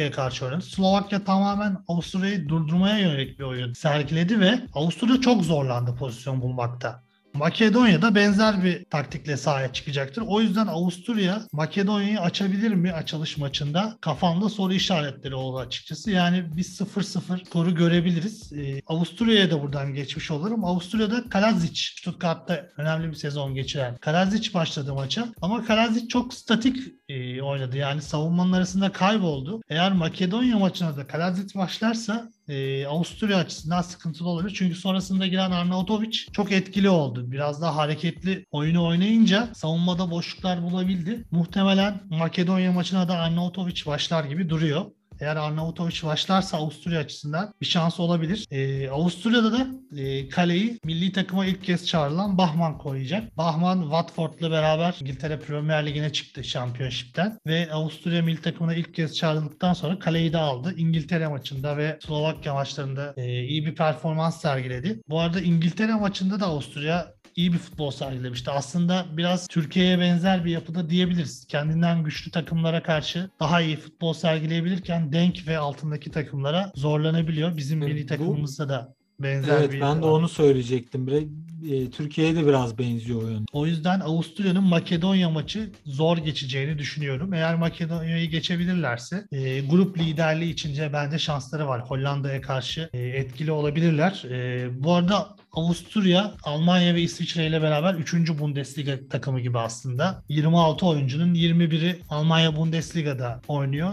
Slovakya'ya karşı oynadı. Slovakya tamamen Avusturya'yı durdurmaya yönelik bir oyun sergiledi ve Avusturya çok zorlandı pozisyon bulmakta. Makedonya'da benzer bir taktikle sahaya çıkacaktır. O yüzden Avusturya Makedonya'yı açabilir mi açılış maçında? Kafamda soru işaretleri oldu açıkçası. Yani biz 0-0 skoru görebiliriz. Ee, Avusturya'ya da buradan geçmiş olurum. Avusturya'da Kalazic, Stuttgart'ta önemli bir sezon geçiren Kalazic başladı maça. Ama Kalazic çok statik e, oynadı. Yani savunmanın arasında kayboldu. Eğer Makedonya maçına da Kalazic başlarsa e, Avusturya açısından sıkıntılı olabilir. Çünkü sonrasında giren Arnautovic çok etkili oldu. Biraz daha hareketli oyunu oynayınca savunmada boşluklar bulabildi. Muhtemelen Makedonya maçına da Arnautovic başlar gibi duruyor. Eğer Arnautovic başlarsa Avusturya açısından bir şans olabilir. Ee, Avusturya'da da e, kaleyi milli takıma ilk kez çağrılan Bahman koyacak. Bahman Watford'la beraber İngiltere Premier Ligi'ne çıktı Championship'ten ve Avusturya milli takımına ilk kez çağrıldıktan sonra kaleyi de aldı. İngiltere maçında ve Slovakya maçlarında e, iyi bir performans sergiledi. Bu arada İngiltere maçında da Avusturya iyi bir futbol sergilemişti. Aslında biraz Türkiye'ye benzer bir yapıda diyebiliriz. Kendinden güçlü takımlara karşı daha iyi futbol sergileyebilirken denk ve altındaki takımlara zorlanabiliyor. Bizim Evet, milli takımımızda da benzer Evet bir ben de onu söyleyecektim. E, Türkiye'ye de biraz benziyor o yönde. O yüzden Avusturya'nın Makedonya maçı zor geçeceğini düşünüyorum. Eğer Makedonya'yı geçebilirlerse e, grup liderliği içince bence şansları var. Hollanda'ya karşı e, etkili olabilirler. E, bu arada Avusturya, Almanya ve İsviçre ile beraber 3. Bundesliga takımı gibi aslında. 26 oyuncunun 21'i Almanya Bundesliga'da oynuyor.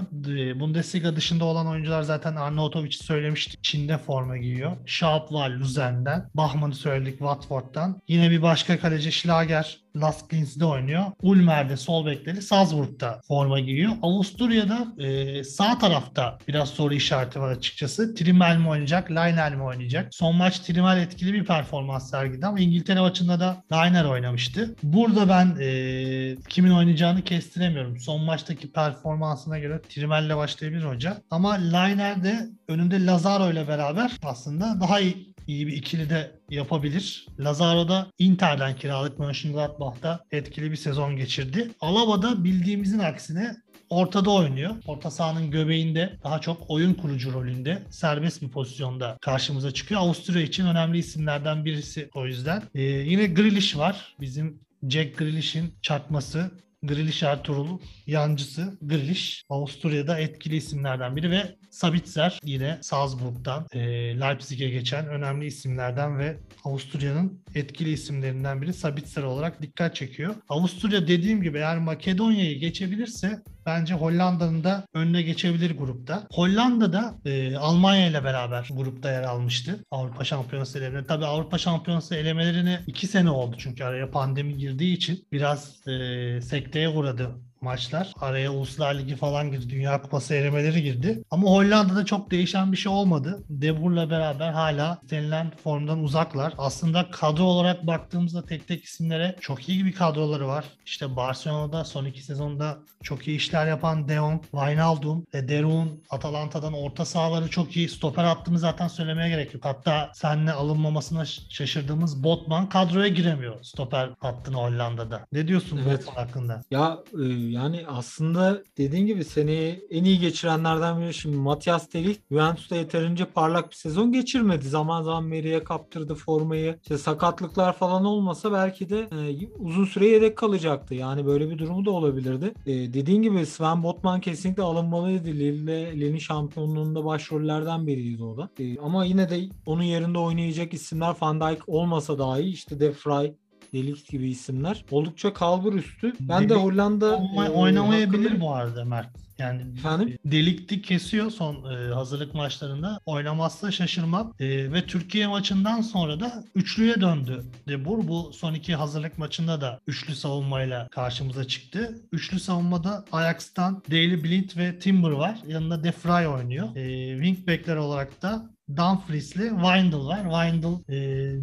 Bundesliga dışında olan oyuncular zaten Arnautovic söylemiştik. Çin'de forma giyiyor. Schaap var Luzern'den. Bachmann'ı söyledik Watford'dan. Yine bir başka kaleci Schlager Lask Linz'de oynuyor. Ulmer'de sol bekleri Salzburg'da forma giyiyor. Avusturya'da e, sağ tarafta biraz soru işareti var açıkçası. Trimmel mi oynayacak, Liner mi oynayacak? Son maç Trimmel etkili bir performans sergiledi ama İngiltere maçında da Liner oynamıştı. Burada ben e, kimin oynayacağını kestiremiyorum. Son maçtaki performansına göre Trimmel'le başlayabilir hoca. Ama Liner de önünde Lazaro ile beraber aslında daha iyi iyi bir ikili de yapabilir. Lazaro da Inter'den kiralık Mönchengladbach'ta etkili bir sezon geçirdi. Alaba da bildiğimizin aksine ortada oynuyor. Orta sahanın göbeğinde daha çok oyun kurucu rolünde serbest bir pozisyonda karşımıza çıkıyor. Avusturya için önemli isimlerden birisi o yüzden. Ee, yine Grealish var. Bizim Jack Grealish'in çakması. Grealish Ertuğrul yancısı Grealish. Avusturya'da etkili isimlerden biri ve Sabitzer yine Salzburg'dan e, Leipzig'e geçen önemli isimlerden ve Avusturya'nın etkili isimlerinden biri Sabitzer olarak dikkat çekiyor. Avusturya dediğim gibi eğer Makedonya'yı geçebilirse bence Hollanda'nın da önüne geçebilir grupta. Hollanda e, Almanya ile beraber grupta yer almıştı. Avrupa Şampiyonası elemeleri. Tabii Avrupa Şampiyonası elemelerine iki sene oldu çünkü araya pandemi girdiği için biraz e, sekteye uğradı maçlar. Araya Uluslar Ligi falan girdi. Dünya Kupası elemeleri girdi. Ama Hollanda'da çok değişen bir şey olmadı. De Boer'la beraber hala istenilen formdan uzaklar. Aslında kadro olarak baktığımızda tek tek isimlere çok iyi bir kadroları var. İşte Barcelona'da son iki sezonda çok iyi işler yapan De Jong, Wijnaldum, e, Derun, Atalanta'dan orta sahaları çok iyi. Stoper hattını zaten söylemeye gerek yok. Hatta seninle alınmamasına şaşırdığımız Botman kadroya giremiyor stoper hattını Hollanda'da. Ne diyorsun Evet. Botman hakkında? Ya e, yani aslında dediğin gibi seneyi en iyi geçirenlerden biri şimdi Matias de Ligt Juventus'ta yeterince parlak bir sezon geçirmedi. Zaman zaman Meri'ye kaptırdı formayı. İşte sakatlıklar falan olmasa belki de e, uzun süre yedek kalacaktı. Yani böyle bir durumu da olabilirdi. E, dediğin gibi Sven Botman kesinlikle alınmalıydı. Lille, Lille'in şampiyonluğunda başrollerden biriydi o da. E, ama yine de onun yerinde oynayacak isimler Van Dijk olmasa dahi işte De Vrij, Delikt gibi isimler oldukça kalbur üstü. Ben de Delikt Hollanda Olma- e, oynamayabilir hakkında- bu arada Mert. Yani Efendim? delikti kesiyor son e, hazırlık maçlarında. Oynamazsa şaşırmam. E, ve Türkiye maçından sonra da üçlüye döndü. De Boer bu son iki hazırlık maçında da üçlü savunmayla karşımıza çıktı. Üçlü savunmada Ajax'tan Daley Blind ve Timber var. Yanında De Vrij oynuyor. E, wingbackler olarak da Dumfries'li Windle var. Windle e,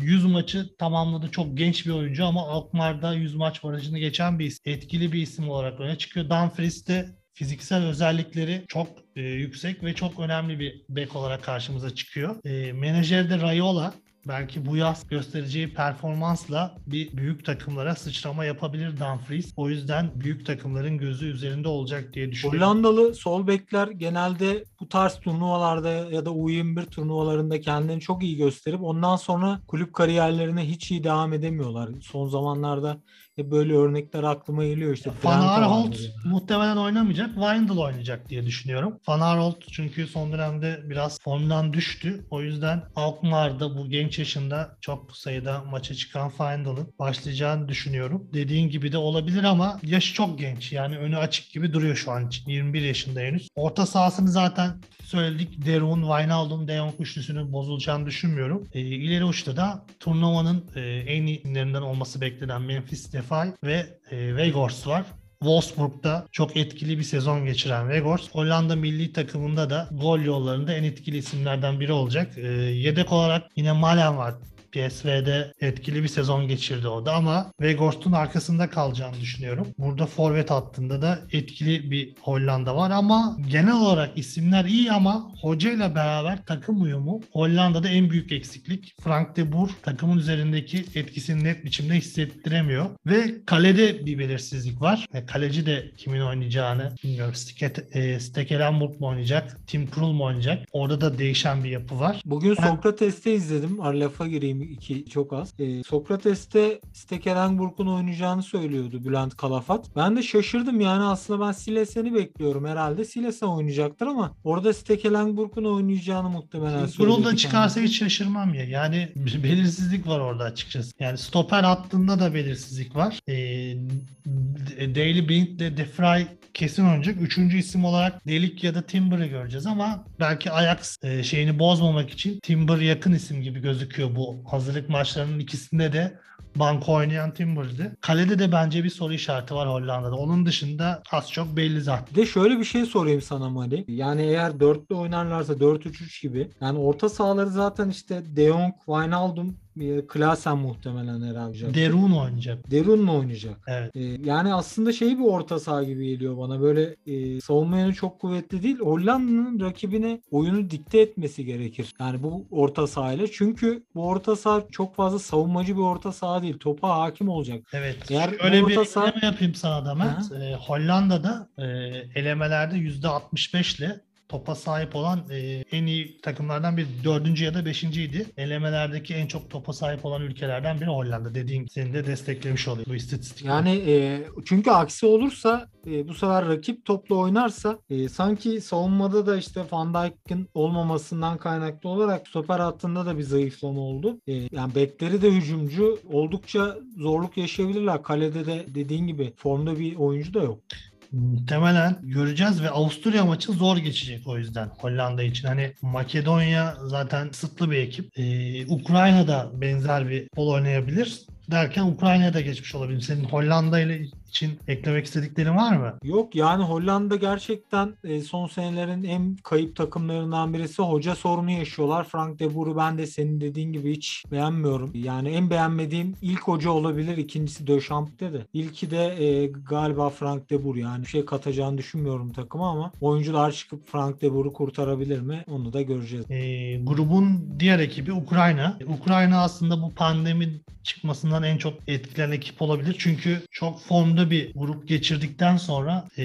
100 maçı tamamladı. Çok genç bir oyuncu ama Alkmaar'da 100 maç barajını geçen bir isim. Etkili bir isim olarak öne çıkıyor. Dumfries de fiziksel özellikleri çok e, yüksek ve çok önemli bir bek olarak karşımıza çıkıyor. E, menajer de Raiola belki bu yaz göstereceği performansla bir büyük takımlara sıçrama yapabilir Dumfries. O yüzden büyük takımların gözü üzerinde olacak diye düşünüyorum. Hollandalı sol bekler genelde bu tarz turnuvalarda ya da U21 turnuvalarında kendini çok iyi gösterip ondan sonra kulüp kariyerlerine hiç iyi devam edemiyorlar. Son zamanlarda böyle örnekler aklıma geliyor işte. Van Aanholt muhtemelen oynamayacak. Windle oynayacak diye düşünüyorum. Van Aanholt çünkü son dönemde biraz formdan düştü. O yüzden Alkmaar'da bu genç yaşında çok sayıda maça çıkan Windle'ın başlayacağını düşünüyorum. Dediğin gibi de olabilir ama yaşı çok genç. Yani önü açık gibi duruyor şu an için. 21 yaşında henüz. Orta sahasını zaten söyledik. Derun, Wijnaldum, De Jong üçlüsünün bozulacağını düşünmüyorum. E, ileri uçta da turnuvanın e, en iyilerinden olması beklenen Memphis Depay ve e, Weghorst var. Wolfsburg'da çok etkili bir sezon geçiren Weghorst, Hollanda milli takımında da gol yollarında en etkili isimlerden biri olacak. E, yedek olarak yine Malen var. PSV'de etkili bir sezon geçirdi o da ama Weghorst'un arkasında kalacağını düşünüyorum. Burada forvet hattında da etkili bir Hollanda var ama genel olarak isimler iyi ama hocayla beraber takım uyumu Hollanda'da en büyük eksiklik. Frank de Boer takımın üzerindeki etkisini net biçimde hissettiremiyor ve kalede bir belirsizlik var. Ve kaleci de kimin oynayacağını bilmiyorum. Steket, e, Stekelenburg mu oynayacak? Tim Krul mu oynayacak? Orada da değişen bir yapı var. Bugün Ben- Sokrates'te izledim. Ar lafa gireyim iki çok az. Ee, Sokrates'te Stekelenburg'un oynayacağını söylüyordu Bülent Kalafat. Ben de şaşırdım yani aslında ben Silesen'i bekliyorum herhalde. Silesen oynayacaktır ama orada Stekelenburg'un oynayacağını muhtemelen da söyledi çıkarsa hiç şaşırmam ya. Yani belirsizlik var orada açıkçası. Yani stoper hattında da belirsizlik var. Ee, Daily Blind de De Vrij kesin oynayacak. Üçüncü isim olarak Delik ya da Timber'ı göreceğiz ama belki Ajax e, şeyini bozmamak için Timber yakın isim gibi gözüküyor bu hazırlık maçlarının ikisinde de banko oynayan Timber'di. Kalede de bence bir soru işareti var Hollanda'da. Onun dışında az çok belli zaten. Bir de şöyle bir şey sorayım sana Mali. Yani eğer dörtlü oynarlarsa 4-3-3 gibi. Yani orta sahaları zaten işte De Jong, Wijnaldum, e, Klaasen muhtemelen herhalde. Derun oynayacak. Derun mu oynayacak? Evet. E, yani aslında şey bir orta saha gibi geliyor bana. Böyle e, savunma yönü çok kuvvetli değil. Hollanda'nın rakibine oyunu dikte etmesi gerekir. Yani bu orta sahayla. Çünkü bu orta saha çok fazla savunmacı bir orta saha değil. Topa hakim olacak. Evet. Eğer Öyle bir saha- eleme yapayım sana da Mert. Ee, Hollanda'da e, elemelerde %65 ile topa sahip olan e, en iyi takımlardan bir dördüncü ya da beşinciydi. Elemelerdeki en çok topa sahip olan ülkelerden biri Hollanda. Dediğin seni de desteklemiş oluyor bu istatistik. Yani e, çünkü aksi olursa e, bu sefer rakip topla oynarsa e, sanki savunmada da işte Van Dijk'in olmamasından kaynaklı olarak stoper hattında da bir zayıflama oldu. E, yani bekleri de hücumcu oldukça zorluk yaşayabilirler. Kalede de dediğin gibi formda bir oyuncu da yok. Muhtemelen göreceğiz ve Avusturya maçı zor geçecek o yüzden Hollanda için. Hani Makedonya zaten kısıtlı bir ekip. Ee, Ukrayna da benzer bir futbol oynayabilir. Derken Ukrayna'ya da geçmiş olabilir. Senin Hollanda ile için eklemek istediklerin var mı? Yok yani Hollanda gerçekten e, son senelerin en kayıp takımlarından birisi. Hoca sorunu yaşıyorlar. Frank de Boer'u ben de senin dediğin gibi hiç beğenmiyorum. Yani en beğenmediğim ilk hoca olabilir. İkincisi Döşamp'te de. İlki de e, galiba Frank de Boer. Yani bir şey katacağını düşünmüyorum takıma ama oyuncular çıkıp Frank de Boer'u kurtarabilir mi? Onu da göreceğiz. Ee, grubun diğer ekibi Ukrayna. Ukrayna aslında bu pandemi çıkmasından en çok etkilenen ekip olabilir. Çünkü çok formda bir grup geçirdikten sonra e,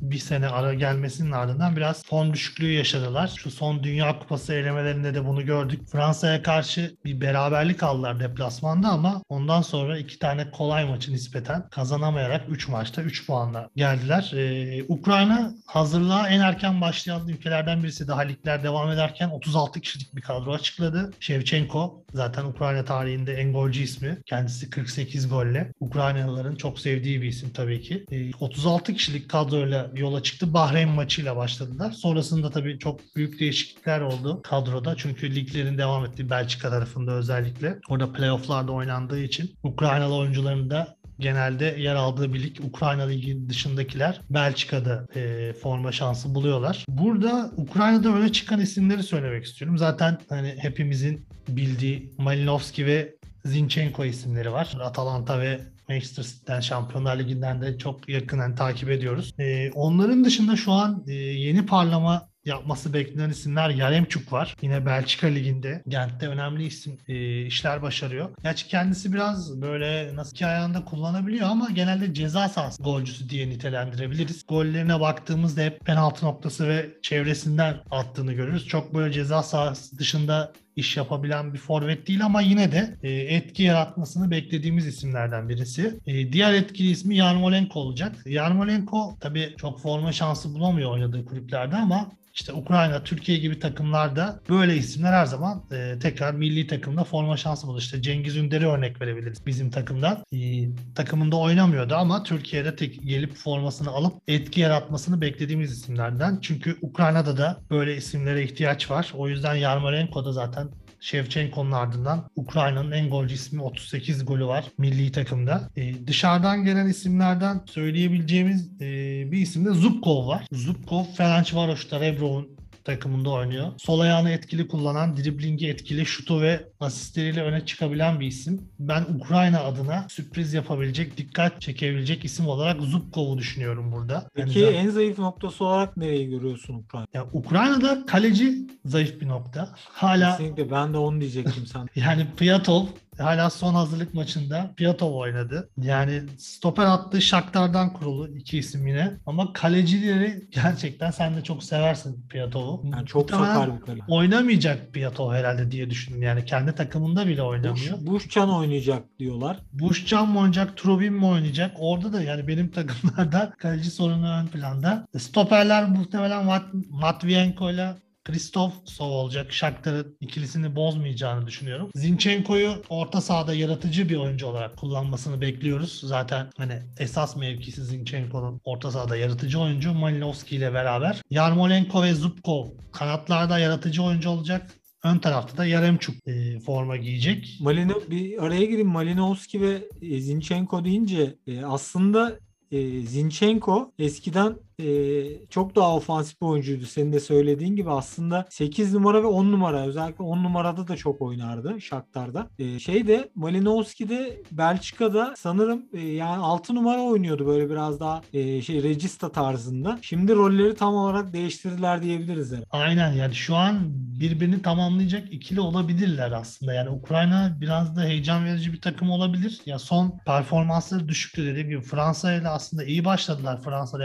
bir sene ara gelmesinin ardından biraz form düşüklüğü yaşadılar. Şu son Dünya Kupası elemelerinde de bunu gördük. Fransa'ya karşı bir beraberlik aldılar deplasmanda ama ondan sonra iki tane kolay maçı nispeten kazanamayarak 3 maçta 3 puanla geldiler. E, Ukrayna hazırlığa en erken başlayan ülkelerden birisi. Daha ligler devam ederken 36 kişilik bir kadro açıkladı. Shevchenko zaten Ukrayna tarihinde en golcü ismi. Kendisi 48 golle. Ukraynalıların çok sevdiği bir isim tabii ki. E, 36 kişilik kadroyla yola çıktı. Bahreyn maçıyla başladılar. Sonrasında tabii çok büyük değişiklikler oldu kadroda. Çünkü liglerin devam ettiği Belçika tarafında özellikle. Orada playofflarda oynandığı için Ukraynalı oyuncuların da genelde yer aldığı bir lig. Ukrayna Ligi dışındakiler Belçika'da e, forma şansı buluyorlar. Burada Ukrayna'da öne çıkan isimleri söylemek istiyorum. Zaten hani hepimizin bildiği Malinovski ve Zinchenko isimleri var. Atalanta ve Manchester Şampiyonlar Ligi'nden de çok yakından takip ediyoruz. E, onların dışında şu an e, yeni parlama yapması beklenen isimler Yaremçuk var. Yine Belçika Ligi'nde. Gent'te önemli isim e, işler başarıyor. Gerçi kendisi biraz böyle nasıl ki ayağında kullanabiliyor ama genelde ceza sahası golcüsü diye nitelendirebiliriz. Gollerine baktığımızda hep penaltı noktası ve çevresinden attığını görürüz. Çok böyle ceza sahası dışında iş yapabilen bir forvet değil ama yine de e, etki yaratmasını beklediğimiz isimlerden birisi. E, diğer etkili ismi Yarmolenko olacak. Yarmolenko tabii çok forma şansı bulamıyor oynadığı kulüplerde ama işte Ukrayna, Türkiye gibi takımlarda böyle isimler her zaman e, tekrar milli takımda forma şansı bulur. İşte Cengiz Ünder'i örnek verebiliriz bizim takımdan. E, takımında oynamıyordu ama Türkiye'de tek gelip formasını alıp etki yaratmasını beklediğimiz isimlerden. Çünkü Ukrayna'da da böyle isimlere ihtiyaç var. O yüzden Yarmolenko da zaten Shevchenko'nun ardından Ukrayna'nın en golcü ismi 38 golü var milli takımda. Ee, dışarıdan gelen isimlerden söyleyebileceğimiz e, bir isim de Zubkov var. Zubkov Ferencvaros'ta Rebrov'un takımında oynuyor. Sol ayağını etkili kullanan, driblingi etkili, şutu ve asistleriyle öne çıkabilen bir isim. Ben Ukrayna adına sürpriz yapabilecek, dikkat çekebilecek isim olarak Zubkov'u düşünüyorum burada. Peki Yani en zayıf noktası olarak nereyi görüyorsun Ukrayna? ya Ukrayna'da kaleci zayıf bir nokta. Hala Kesinlikle ben de onu diyecektim sen. <laughs> yani Piyatov hala son hazırlık maçında Piyatov oynadı. Yani stoper attığı Shakhtar'dan kurulu iki isim yine. Ama kalecileri gerçekten sen de çok seversin Piyatov'u. Yani çok sakar bir kale. Oynamayacak Piyatov herhalde diye düşündüm. Yani kendi takımında bile oynamıyor. Buş, Buşcan oynayacak diyorlar. Buşcan mı oynayacak, Trubin mi oynayacak? Orada da yani benim takımlarda <laughs> kaleci sorunu ön planda. Stoperler muhtemelen Mat- Matvienko ile Kristof Sov olacak. Shakhtar'ın ikilisini bozmayacağını düşünüyorum. Zinchenko'yu orta sahada yaratıcı bir oyuncu olarak kullanmasını bekliyoruz. Zaten hani esas mevkisi Zinchenko'nun orta sahada yaratıcı oyuncu Malinovski ile beraber. Yarmolenko ve Zubkov kanatlarda yaratıcı oyuncu olacak. Ön tarafta da Yaremçuk e, forma giyecek. Malino bir araya gireyim. Malinowski ve e, Zinchenko deyince e, aslında e, Zinchenko eskiden e, çok daha ofansif bir oyuncuydu. Senin de söylediğin gibi aslında 8 numara ve 10 numara özellikle 10 numarada da çok oynardı Shakhtar'da. E, şey de Malinowski de Belçika'da sanırım e, yani 6 numara oynuyordu böyle biraz daha e, şey Regista tarzında. Şimdi rolleri tam olarak değiştirdiler diyebiliriz. Yani. Aynen yani şu an birbirini tamamlayacak ikili olabilirler aslında. Yani Ukrayna biraz da heyecan verici bir takım olabilir. Ya son performansları düşüktü dediğim gibi Fransa ile aslında iyi başladılar. Fransa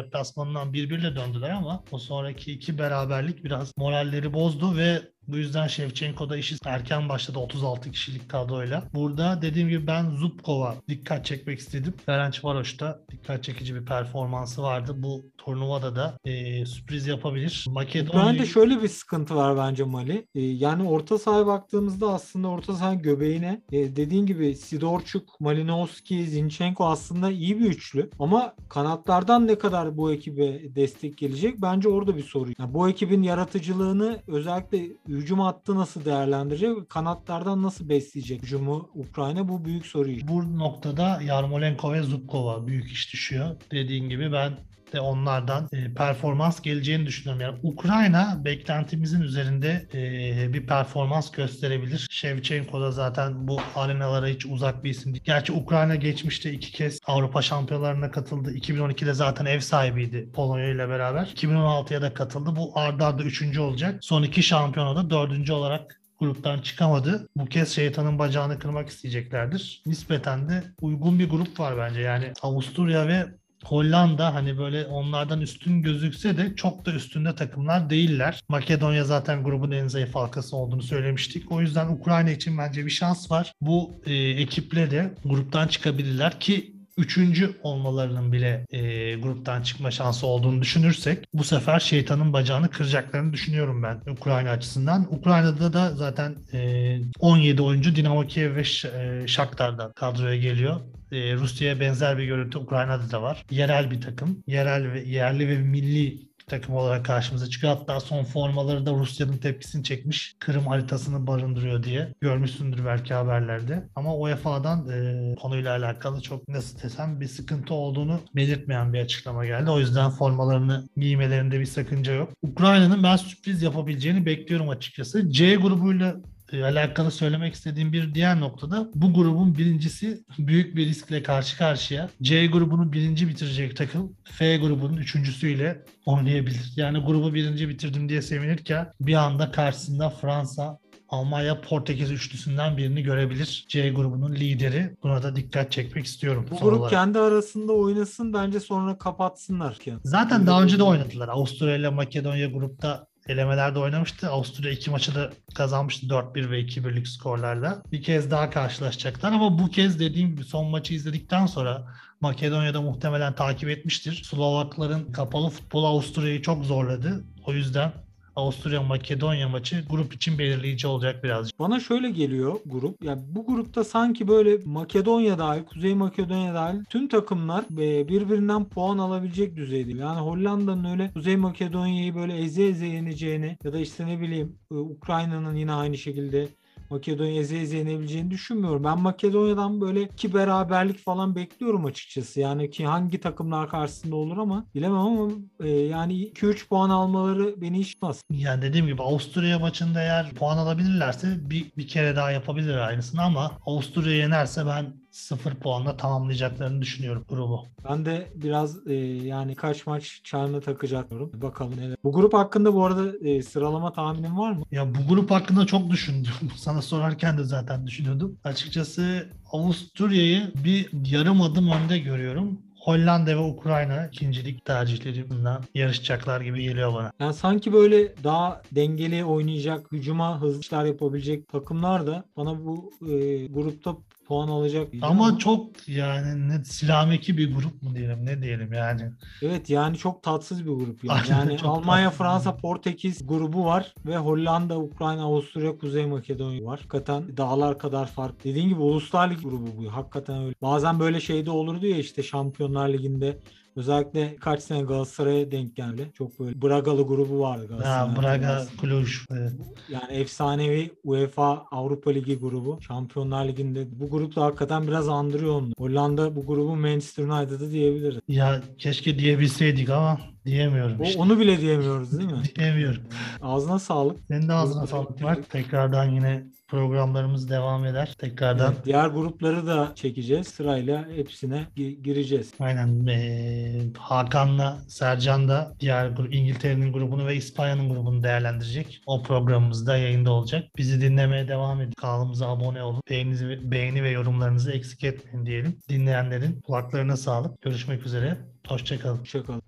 birbirle döndüler ama o sonraki iki beraberlik biraz moralleri bozdu ve bu yüzden Shevchenko'da işi erken başladı 36 kişilik kadroyla. Burada dediğim gibi ben Zubkova dikkat çekmek istedim. Ferencvaros'ta dikkat çekici bir performansı vardı. Bu turnuvada da e, sürpriz yapabilir. Makedonya... Bence şöyle bir sıkıntı var bence Mali. E, yani orta sahaya baktığımızda aslında orta saha göbeğine e, dediğin gibi Sidorçuk, Malinowski, Zinchenko aslında iyi bir üçlü. Ama kanatlardan ne kadar bu ekibe destek gelecek bence orada bir soru. Yani bu ekibin yaratıcılığını özellikle hücum hattı nasıl değerlendirecek? Kanatlardan nasıl besleyecek hücumu Ukrayna? Bu büyük soru. Bu noktada Yarmolenko ve Zubkova büyük iş düşüyor. Dediğin gibi ben de onlardan e, performans geleceğini düşünüyorum. Yani Ukrayna beklentimizin üzerinde e, bir performans gösterebilir. Shevchenko da zaten bu arenalara hiç uzak bir isim değil. Gerçi Ukrayna geçmişte iki kez Avrupa şampiyonlarına katıldı. 2012'de zaten ev sahibiydi Polonya ile beraber. 2016'ya da katıldı. Bu ardarda arda üçüncü olacak. Son iki şampiyonada dördüncü olarak gruptan çıkamadı. Bu kez şeytanın bacağını kırmak isteyeceklerdir. Nispeten de uygun bir grup var bence. Yani Avusturya ve Hollanda hani böyle onlardan üstün gözükse de çok da üstünde takımlar değiller. Makedonya zaten grubun en zayıf halkası olduğunu söylemiştik. O yüzden Ukrayna için bence bir şans var. Bu e, ekiple de gruptan çıkabilirler ki üçüncü olmalarının bile e, gruptan çıkma şansı olduğunu düşünürsek bu sefer şeytanın bacağını kıracaklarını düşünüyorum ben Ukrayna açısından. Ukrayna'da da zaten e, 17 oyuncu Dinamo Kiev ve e, Shakhtar'dan kadroya geliyor e, Rusya'ya benzer bir görüntü Ukrayna'da da var. Yerel bir takım. Yerel ve yerli ve milli takım olarak karşımıza çıkıyor. Hatta son formaları da Rusya'nın tepkisini çekmiş. Kırım haritasını barındırıyor diye. Görmüşsündür belki haberlerde. Ama UEFA'dan e, konuyla alakalı çok nasıl desem bir sıkıntı olduğunu belirtmeyen bir açıklama geldi. O yüzden formalarını giymelerinde bir sakınca yok. Ukrayna'nın ben sürpriz yapabileceğini bekliyorum açıkçası. C grubuyla alakalı söylemek istediğim bir diğer noktada bu grubun birincisi büyük bir riskle karşı karşıya. C grubunu birinci bitirecek takım F grubunun üçüncüsüyle oynayabilir. Yani grubu birinci bitirdim diye sevinirken bir anda karşısında Fransa, Almanya Portekiz üçlüsünden birini görebilir. C grubunun lideri. Buna da dikkat çekmek istiyorum. Bu grup olarak. kendi arasında oynasın bence sonra kapatsınlar. Zaten daha önce de oynadılar. Avusturya ile Makedonya grupta elemelerde oynamıştı. Avusturya iki maçı da kazanmıştı 4-1 ve 2-1'lik skorlarla. Bir kez daha karşılaşacaklar ama bu kez dediğim gibi son maçı izledikten sonra Makedonya'da muhtemelen takip etmiştir. Slovakların kapalı futbolu Avusturya'yı çok zorladı. O yüzden Avusturya Makedonya maçı grup için belirleyici olacak birazcık. Bana şöyle geliyor grup. Ya bu grupta sanki böyle Makedonya dahil, Kuzey Makedonya dahil tüm takımlar e, birbirinden puan alabilecek düzeyde. Yani Hollanda'nın öyle Kuzey Makedonya'yı böyle eze eze yeneceğini ya da işte ne bileyim e, Ukrayna'nın yine aynı şekilde Makedonya eze yenebileceğini düşünmüyorum. Ben Makedonya'dan böyle iki beraberlik falan bekliyorum açıkçası. Yani ki hangi takımlar karşısında olur ama bilemem ama e, yani 2-3 puan almaları beni işmez. Yani dediğim gibi Avusturya maçında eğer puan alabilirlerse bir, bir kere daha yapabilir aynısını ama Avusturya yenerse ben sıfır puanla tamamlayacaklarını düşünüyorum grubu. Ben de biraz e, yani kaç maç çağrını takacaklarım. Bakalım neler. Bu grup hakkında bu arada e, sıralama tahminin var mı? Ya bu grup hakkında çok düşündüm. <laughs> Sana sorarken de zaten düşünüyordum. Açıkçası Avusturya'yı bir yarım adım önde görüyorum. Hollanda ve Ukrayna ikincilik tercihlerinden yarışacaklar gibi geliyor bana. Yani sanki böyle daha dengeli oynayacak, hücuma hızlı işler yapabilecek takımlar da bana bu e, grupta puan alacak. Ama, ama çok yani ne silameki bir grup mu diyelim ne diyelim yani. Evet yani çok tatsız bir grup yani. yani Almanya, tatsız. Fransa, Portekiz grubu var ve Hollanda, Ukrayna, Avusturya, Kuzey Makedonya var. Hakikaten dağlar kadar fark. Dediğin gibi Uluslar Lig grubu bu. Hakikaten öyle. Bazen böyle şeyde olurdu ya işte şampiyon Şampiyonlar Ligi'nde özellikle kaç sene Galatasaray'a denk geldi. Çok böyle Bragalı grubu vardı Ha, Galatasaray'ın. Braga, Cluj. Evet. Yani efsanevi UEFA Avrupa Ligi grubu. Şampiyonlar Ligi'nde bu grup da hakikaten biraz andırıyor onu. Hollanda bu grubun Manchester United'ı diyebiliriz. Ya keşke diyebilseydik ama diyemiyorum O, işte. onu bile diyemiyoruz değil mi? <laughs> Diyemiyorum. Ağzına sağlık. Senin de ağzına sağlık var. Tekrardan yine programlarımız devam eder. Tekrardan Evet, diğer grupları da çekeceğiz. Sırayla hepsine gi- gireceğiz. aynen eee, Hakan'la Sercan da diğer gru- İngiltere'nin grubunu ve İspanya'nın grubunu değerlendirecek. O programımızda yayında olacak. Bizi dinlemeye devam edin. Kanalımıza abone olun. Beğeninizi, beğeni ve yorumlarınızı eksik etmeyin diyelim. Dinleyenlerin kulaklarına sağlık. Görüşmek üzere. Hoşçakalın. Hoşçakalın.